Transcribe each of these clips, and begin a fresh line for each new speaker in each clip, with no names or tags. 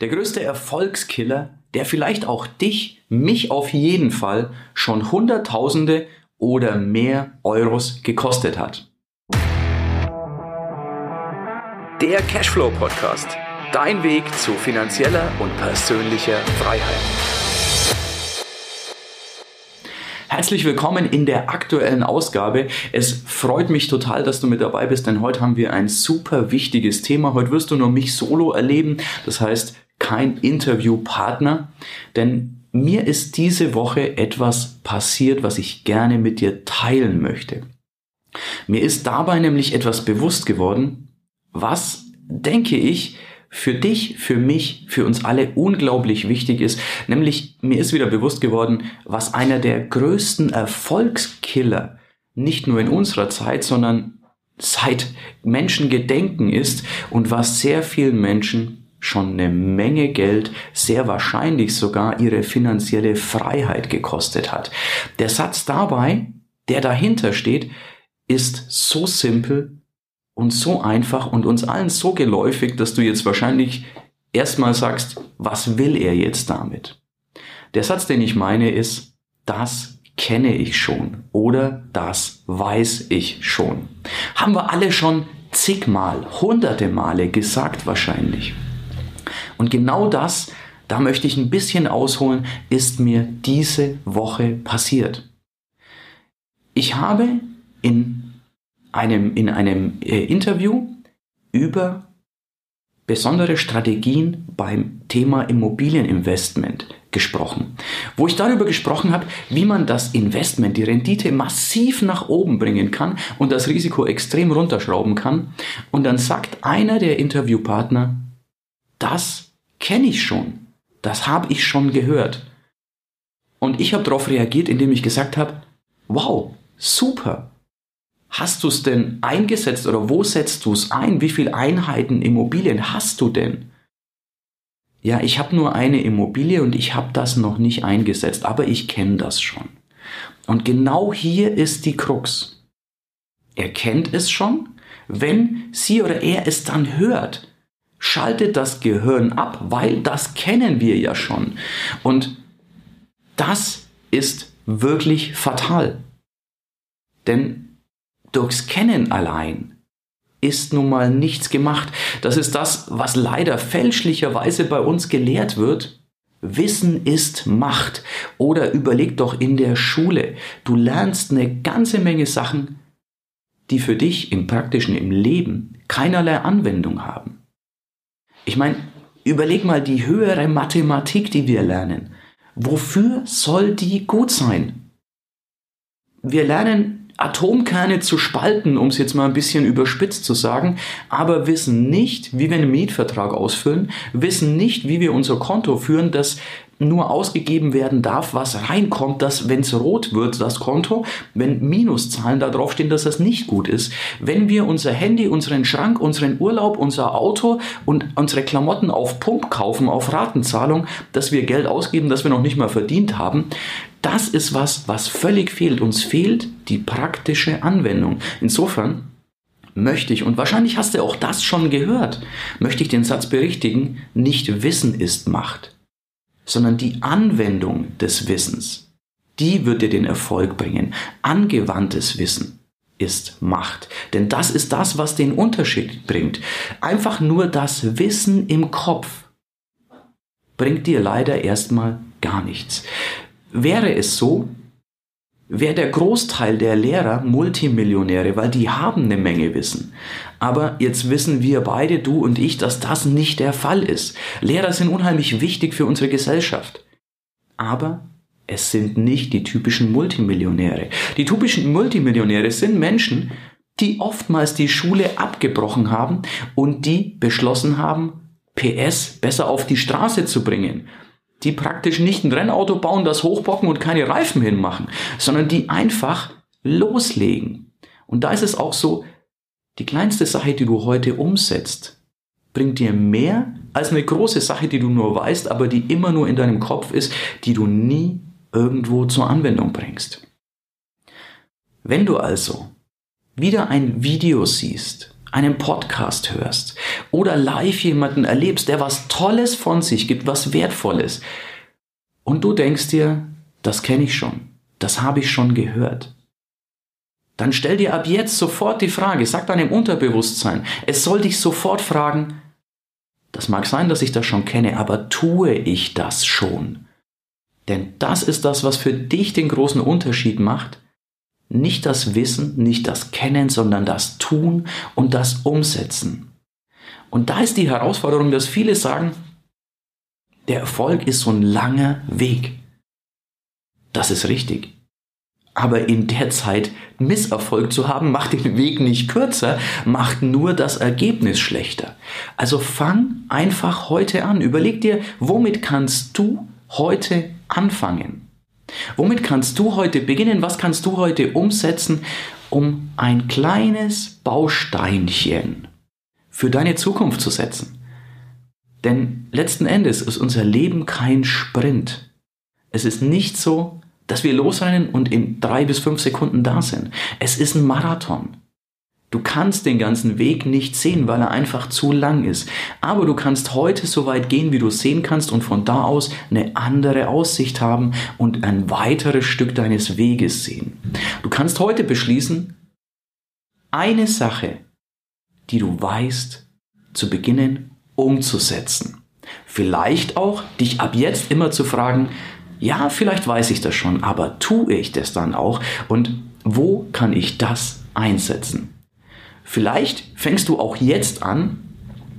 Der größte Erfolgskiller, der vielleicht auch dich, mich auf jeden Fall schon Hunderttausende oder mehr Euros gekostet hat. Der Cashflow Podcast. Dein Weg zu finanzieller und persönlicher Freiheit. Herzlich willkommen in der aktuellen Ausgabe. Es freut mich total, dass du mit dabei bist, denn heute haben wir ein super wichtiges Thema. Heute wirst du nur mich solo erleben, das heißt kein Interviewpartner, denn mir ist diese Woche etwas passiert, was ich gerne mit dir teilen möchte. Mir ist dabei nämlich etwas bewusst geworden, was, denke ich, für dich, für mich, für uns alle unglaublich wichtig ist. Nämlich mir ist wieder bewusst geworden, was einer der größten Erfolgskiller nicht nur in unserer Zeit, sondern seit Menschengedenken ist und was sehr vielen Menschen schon eine Menge Geld, sehr wahrscheinlich sogar ihre finanzielle Freiheit gekostet hat. Der Satz dabei, der dahinter steht, ist so simpel und so einfach und uns allen so geläufig, dass du jetzt wahrscheinlich erstmal sagst, was will er jetzt damit? Der Satz, den ich meine, ist, das kenne ich schon oder das weiß ich schon. Haben wir alle schon zigmal, hunderte Male gesagt wahrscheinlich. Und genau das, da möchte ich ein bisschen ausholen, ist mir diese Woche passiert. Ich habe in einem, in einem äh, Interview über besondere Strategien beim Thema Immobilieninvestment gesprochen, wo ich darüber gesprochen habe, wie man das Investment, die Rendite massiv nach oben bringen kann und das Risiko extrem runterschrauben kann. Und dann sagt einer der Interviewpartner, das kenne ich schon, das habe ich schon gehört. Und ich habe darauf reagiert, indem ich gesagt habe, wow, super, hast du es denn eingesetzt oder wo setzt du es ein? Wie viele Einheiten Immobilien hast du denn? Ja, ich habe nur eine Immobilie und ich habe das noch nicht eingesetzt, aber ich kenne das schon. Und genau hier ist die Krux. Er kennt es schon. Wenn sie oder er es dann hört, schaltet das Gehirn ab, weil das kennen wir ja schon. Und das ist wirklich fatal. Denn durchs Kennen allein ist nun mal nichts gemacht. Das ist das, was leider fälschlicherweise bei uns gelehrt wird. Wissen ist Macht. Oder überleg doch in der Schule. Du lernst eine ganze Menge Sachen, die für dich im praktischen, im Leben keinerlei Anwendung haben. Ich meine, überleg mal die höhere Mathematik, die wir lernen. Wofür soll die gut sein? Wir lernen Atomkerne zu spalten, um es jetzt mal ein bisschen überspitzt zu sagen, aber wissen nicht, wie wir einen Mietvertrag ausfüllen, wissen nicht, wie wir unser Konto führen, das nur ausgegeben werden darf, was reinkommt, dass wenn es rot wird, das Konto, wenn Minuszahlen da draufstehen, dass das nicht gut ist. Wenn wir unser Handy, unseren Schrank, unseren Urlaub, unser Auto und unsere Klamotten auf Pump kaufen, auf Ratenzahlung, dass wir Geld ausgeben, das wir noch nicht mal verdient haben, das ist was, was völlig fehlt. Uns fehlt die praktische Anwendung. Insofern möchte ich, und wahrscheinlich hast du auch das schon gehört, möchte ich den Satz berichtigen, nicht Wissen ist Macht, sondern die Anwendung des Wissens, die wird dir den Erfolg bringen. Angewandtes Wissen ist Macht. Denn das ist das, was den Unterschied bringt. Einfach nur das Wissen im Kopf bringt dir leider erstmal gar nichts. Wäre es so, wäre der Großteil der Lehrer Multimillionäre, weil die haben eine Menge Wissen. Aber jetzt wissen wir beide, du und ich, dass das nicht der Fall ist. Lehrer sind unheimlich wichtig für unsere Gesellschaft. Aber es sind nicht die typischen Multimillionäre. Die typischen Multimillionäre sind Menschen, die oftmals die Schule abgebrochen haben und die beschlossen haben, PS besser auf die Straße zu bringen die praktisch nicht ein Rennauto bauen, das hochbocken und keine Reifen hinmachen, sondern die einfach loslegen. Und da ist es auch so, die kleinste Sache, die du heute umsetzt, bringt dir mehr als eine große Sache, die du nur weißt, aber die immer nur in deinem Kopf ist, die du nie irgendwo zur Anwendung bringst. Wenn du also wieder ein Video siehst einen Podcast hörst oder live jemanden erlebst, der was Tolles von sich gibt, was Wertvolles. Und du denkst dir, das kenne ich schon, das habe ich schon gehört. Dann stell dir ab jetzt sofort die Frage, sag deinem Unterbewusstsein, es soll dich sofort fragen, das mag sein, dass ich das schon kenne, aber tue ich das schon? Denn das ist das, was für dich den großen Unterschied macht. Nicht das Wissen, nicht das Kennen, sondern das Tun und das Umsetzen. Und da ist die Herausforderung, dass viele sagen, der Erfolg ist so ein langer Weg. Das ist richtig. Aber in der Zeit Misserfolg zu haben, macht den Weg nicht kürzer, macht nur das Ergebnis schlechter. Also fang einfach heute an. Überleg dir, womit kannst du heute anfangen? Womit kannst du heute beginnen? Was kannst du heute umsetzen, um ein kleines Bausteinchen für deine Zukunft zu setzen? Denn letzten Endes ist unser Leben kein Sprint. Es ist nicht so, dass wir losrennen und in drei bis fünf Sekunden da sind. Es ist ein Marathon. Du kannst den ganzen Weg nicht sehen, weil er einfach zu lang ist. Aber du kannst heute so weit gehen, wie du sehen kannst und von da aus eine andere Aussicht haben und ein weiteres Stück deines Weges sehen. Du kannst heute beschließen, eine Sache, die du weißt, zu beginnen umzusetzen. Vielleicht auch dich ab jetzt immer zu fragen, ja, vielleicht weiß ich das schon, aber tue ich das dann auch und wo kann ich das einsetzen? Vielleicht fängst du auch jetzt an,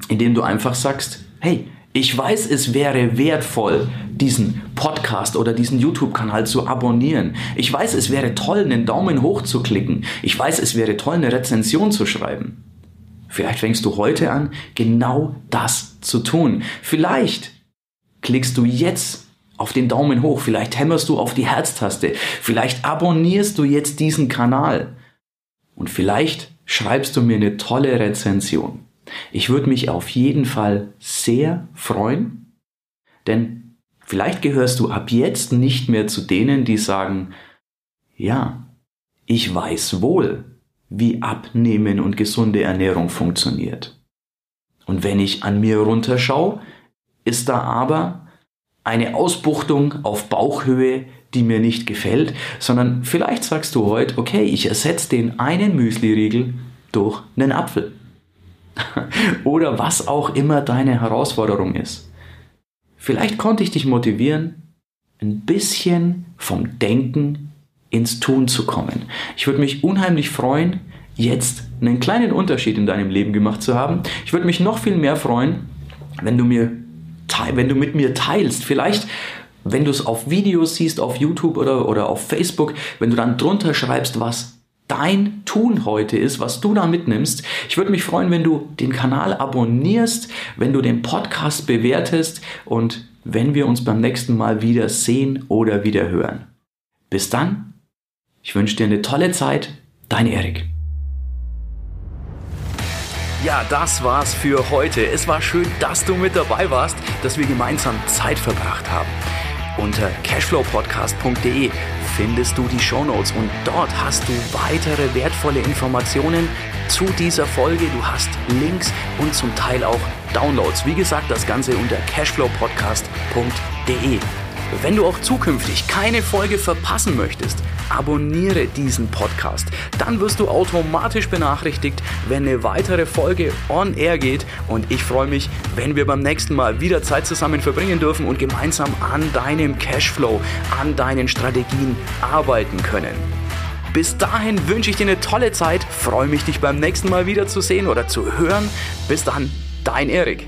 indem du einfach sagst, hey, ich weiß, es wäre wertvoll, diesen Podcast oder diesen YouTube-Kanal zu abonnieren. Ich weiß, es wäre toll, einen Daumen hoch zu klicken. Ich weiß, es wäre toll, eine Rezension zu schreiben. Vielleicht fängst du heute an, genau das zu tun. Vielleicht klickst du jetzt auf den Daumen hoch, vielleicht hämmerst du auf die Herztaste, vielleicht abonnierst du jetzt diesen Kanal und vielleicht schreibst du mir eine tolle Rezension. Ich würde mich auf jeden Fall sehr freuen, denn vielleicht gehörst du ab jetzt nicht mehr zu denen, die sagen, ja, ich weiß wohl, wie Abnehmen und gesunde Ernährung funktioniert. Und wenn ich an mir runterschaue, ist da aber eine Ausbuchtung auf Bauchhöhe, die mir nicht gefällt, sondern vielleicht sagst du heute, okay, ich ersetze den einen Müsli-Riegel durch einen Apfel. Oder was auch immer deine Herausforderung ist. Vielleicht konnte ich dich motivieren, ein bisschen vom Denken ins Tun zu kommen. Ich würde mich unheimlich freuen, jetzt einen kleinen Unterschied in deinem Leben gemacht zu haben. Ich würde mich noch viel mehr freuen, wenn du mir wenn du mit mir teilst, vielleicht wenn du es auf Videos siehst, auf YouTube oder, oder auf Facebook, wenn du dann drunter schreibst, was dein Tun heute ist, was du da mitnimmst. Ich würde mich freuen, wenn du den Kanal abonnierst, wenn du den Podcast bewertest und wenn wir uns beim nächsten Mal wieder sehen oder wieder hören. Bis dann, ich wünsche dir eine tolle Zeit, dein Erik. Ja, das war's für heute. Es war schön, dass du mit dabei warst, dass wir gemeinsam Zeit verbracht haben. Unter cashflowpodcast.de findest du die Shownotes und dort hast du weitere wertvolle Informationen zu dieser Folge. Du hast Links und zum Teil auch Downloads. Wie gesagt, das Ganze unter cashflowpodcast.de. Wenn du auch zukünftig keine Folge verpassen möchtest, abonniere diesen Podcast. Dann wirst du automatisch benachrichtigt, wenn eine weitere Folge on air geht. Und ich freue mich, wenn wir beim nächsten Mal wieder Zeit zusammen verbringen dürfen und gemeinsam an deinem Cashflow, an deinen Strategien arbeiten können. Bis dahin wünsche ich dir eine tolle Zeit, freue mich, dich beim nächsten Mal wieder zu sehen oder zu hören. Bis dann, dein Erik.